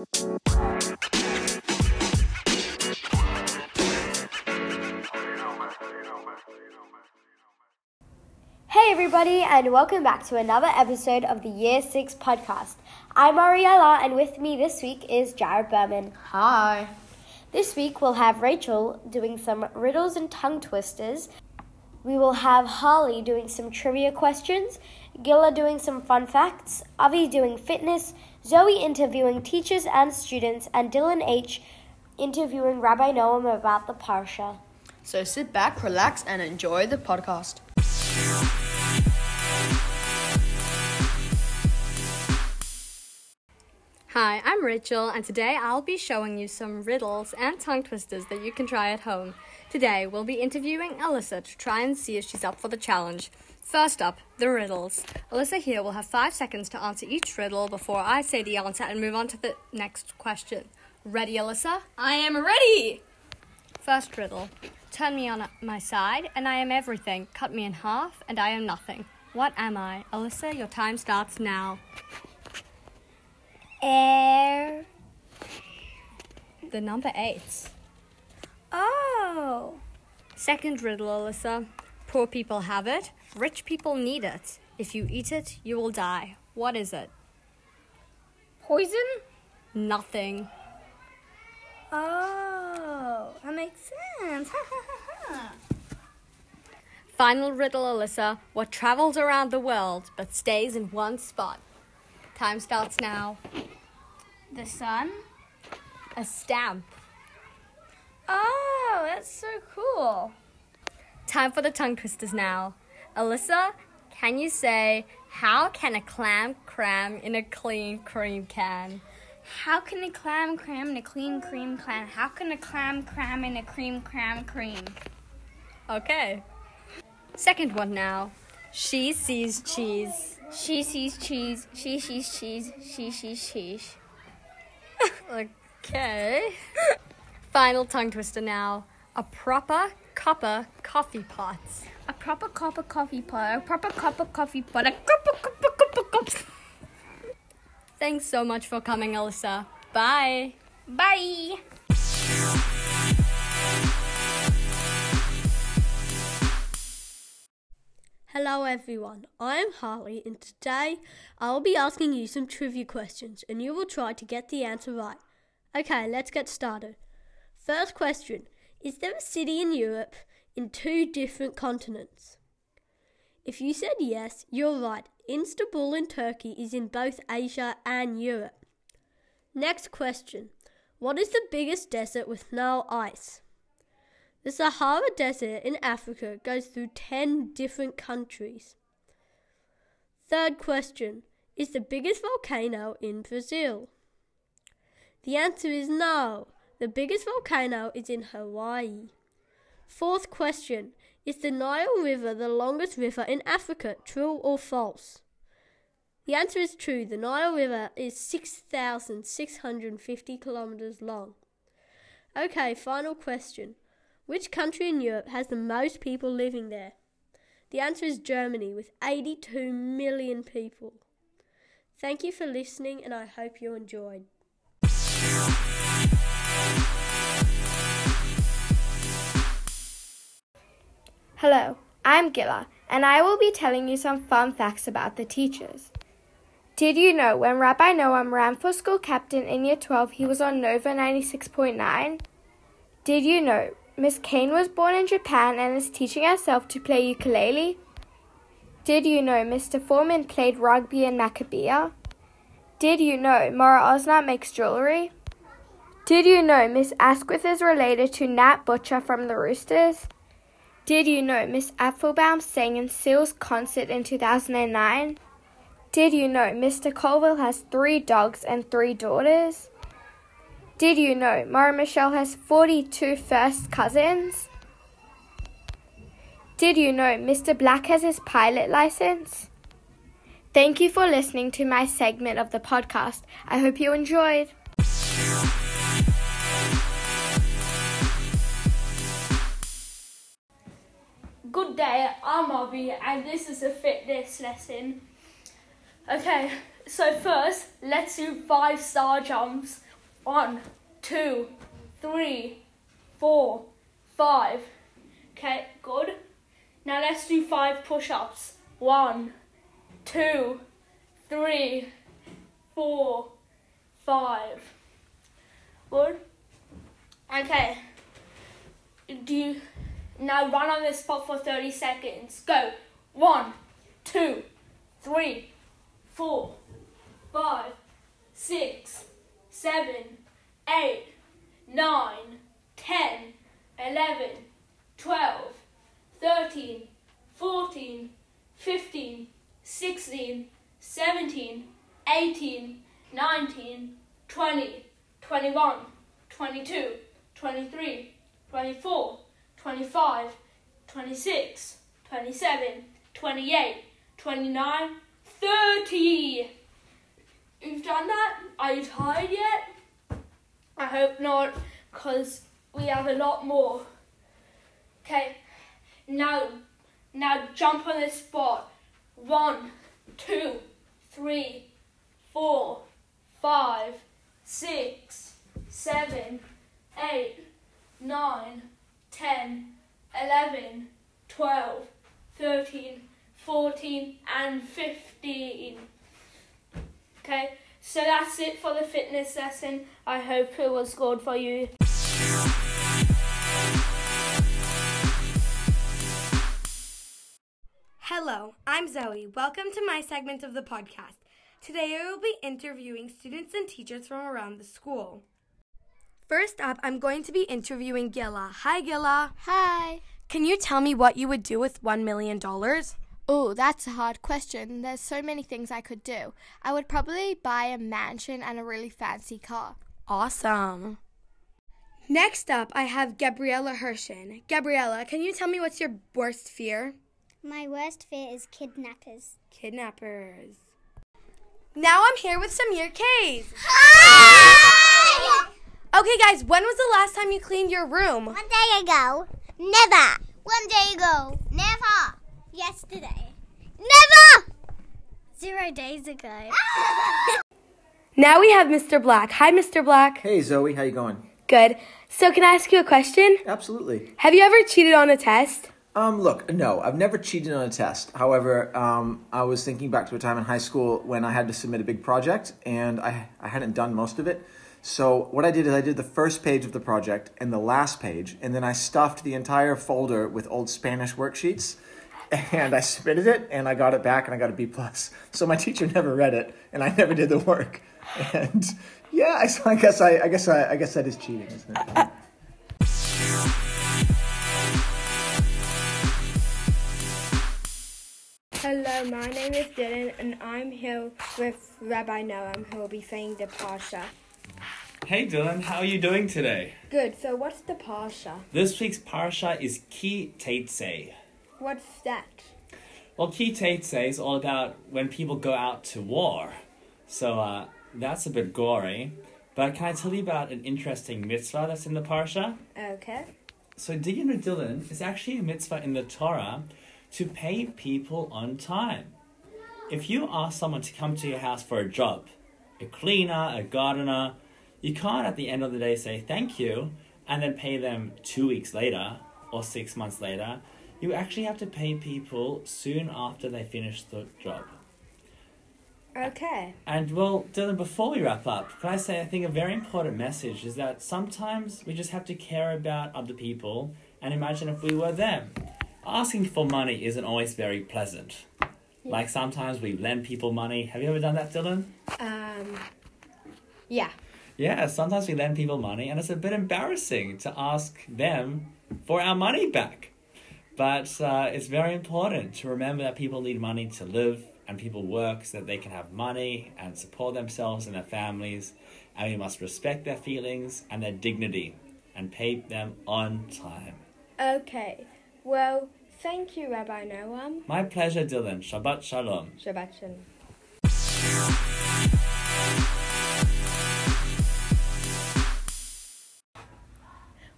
Hey everybody, and welcome back to another episode of the Year 6 podcast. I'm Ariella, and with me this week is Jared Berman. Hi. This week we'll have Rachel doing some riddles and tongue twisters. We will have Harley doing some trivia questions, Gila doing some fun facts, Avi doing fitness, Zoe interviewing teachers and students, and Dylan H interviewing Rabbi Noam about the Parsha. So sit back, relax, and enjoy the podcast. Hi, I'm Rachel, and today I'll be showing you some riddles and tongue twisters that you can try at home. Today, we'll be interviewing Alyssa to try and see if she's up for the challenge. First up, the riddles. Alyssa here will have five seconds to answer each riddle before I say the answer and move on to the next question. Ready, Alyssa? I am ready. First riddle. Turn me on my side, and I am everything. Cut me in half, and I am nothing. What am I? Alyssa, your time starts now. Air. The number eight. Oh. Second riddle, Alyssa. Poor people have it, rich people need it. If you eat it, you will die. What is it? Poison? Nothing. Oh, that makes sense. Final riddle, Alyssa. What travels around the world but stays in one spot? Time starts now. the sun? A stamp. Oh, that's so cool. Time for the tongue twisters now. Alyssa, can you say, How can a clam cram in a clean cream can? How can a clam cram in a clean cream can? How can a clam cram in a cream cram cream? Okay. Second one now. She sees cheese. She sees cheese. She sees cheese. She sees cheese. Okay. Final tongue twister now. A proper copper coffee pot. A proper cup of coffee pot. A proper cup of coffee pot. A cup of cup of cup of cup. Thanks so much for coming, Alyssa. Bye. Bye. Hello everyone, I am Harley and today I will be asking you some trivia questions and you will try to get the answer right. Okay, let's get started. First question Is there a city in Europe in two different continents? If you said yes, you're right. Istanbul in Turkey is in both Asia and Europe. Next question What is the biggest desert with no ice? The Sahara Desert in Africa goes through 10 different countries. Third question Is the biggest volcano in Brazil? The answer is no. The biggest volcano is in Hawaii. Fourth question Is the Nile River the longest river in Africa? True or false? The answer is true. The Nile River is 6,650 kilometers long. Okay, final question. Which country in Europe has the most people living there? The answer is Germany, with 82 million people. Thank you for listening, and I hope you enjoyed. Hello, I'm Gila, and I will be telling you some fun facts about the teachers. Did you know when Rabbi Noam ran for school captain in year 12, he was on Nova 96.9? Did you know Miss Kane was born in Japan and is teaching herself to play ukulele? Did you know Mr. Foreman played rugby in Maccabiah? Did you know Mara Osnat makes jewelry? Did you know Miss Asquith is related to Nat Butcher from the Roosters? Did you know Miss Applebaum sang in Seal's concert in 2009? Did you know Mr. Colville has three dogs and three daughters? Did you know Mara Michelle has 42 first cousins? Did you know Mr. Black has his pilot license? Thank you for listening to my segment of the podcast. I hope you enjoyed. I'm Avi, and this is a fitness lesson. Okay, so first, let's do five star jumps. One, two, three, four, five. Okay, good. Now let's do five push ups. One, two, three, four, five. Good. Okay. Do you now run on the spot for 30 seconds? Go. One, two, three, four, five, six, seven, eight, nine, ten, eleven, twelve, thirteen, fourteen, fifteen, sixteen, seventeen, eighteen, nineteen, twenty, twenty-one, twenty-two, twenty-three, twenty-four, twenty-five, twenty-six, twenty-seven, twenty-eight, twenty-nine, thirty. You've done that? Are you tired yet? I hope not, because we have a lot more. Okay, now, now jump on the spot. One, two, three, four, five, six, seven, eight, nine, ten, eleven, twelve, thirteen, fourteen, and fifteen. Okay, so that's it for the fitness lesson. I hope it was good for you. Hello, I'm Zoe. Welcome to my segment of the podcast. Today I will be interviewing students and teachers from around the school. First up, I'm going to be interviewing Gila. Hi, Gila. Hi. Can you tell me what you would do with $1 million? Oh, that's a hard question. There's so many things I could do. I would probably buy a mansion and a really fancy car. Awesome. Next up, I have Gabriella Hershin. Gabriella, can you tell me what's your worst fear? My worst fear is kidnappers. Kidnappers. Now I'm here with Samir Kays. Okay, guys, when was the last time you cleaned your room? One day ago. Never. One day ago. Never. Yesterday. Never. Zero days ago. Now we have Mr. Black. Hi, Mr. Black. Hey Zoe, how you going? Good. So, can I ask you a question? Absolutely. Have you ever cheated on a test? Um, look, no, I've never cheated on a test. However, um, I was thinking back to a time in high school when I had to submit a big project and I, I hadn't done most of it. So what I did is I did the first page of the project and the last page, and then I stuffed the entire folder with old Spanish worksheets, and I submitted it, and I got it back, and I got a B plus. So my teacher never read it, and I never did the work. And yeah, I, so I guess I, I guess I, I guess that is cheating, isn't it? Hello, my name is Dylan, and I'm here with Rabbi Noam, who will be saying the Parsha. Hey Dylan, how are you doing today? Good, so what's the Parsha? This week's parsha is Ki Teitse. What's that? Well, Ki Teitse is all about when people go out to war. So uh, that's a bit gory. But can I tell you about an interesting mitzvah that's in the parsha? Okay. So do you know, Dylan, it's actually a mitzvah in the Torah to pay people on time. If you ask someone to come to your house for a job, a cleaner, a gardener, you can't at the end of the day say thank you and then pay them two weeks later or six months later. You actually have to pay people soon after they finish the job. Okay. And well, Dylan, before we wrap up, can I say I think a very important message is that sometimes we just have to care about other people and imagine if we were them. Asking for money isn't always very pleasant. Like sometimes we lend people money. Have you ever done that, Dylan? Um, yeah. Yeah, sometimes we lend people money and it's a bit embarrassing to ask them for our money back. But uh, it's very important to remember that people need money to live and people work so that they can have money and support themselves and their families. And we must respect their feelings and their dignity and pay them on time. Okay. Well, thank you, Rabbi Noam. My pleasure, Dylan. Shabbat Shalom. Shabbat Shalom.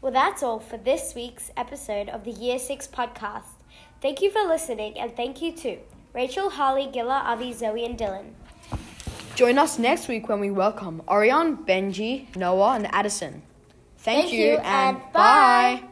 Well, that's all for this week's episode of the Year 6 podcast. Thank you for listening, and thank you to Rachel, Harley, Gila, Avi, Zoe, and Dylan. Join us next week when we welcome Orion, Benji, Noah, and Addison. Thank, Thank you, you, and and bye. bye.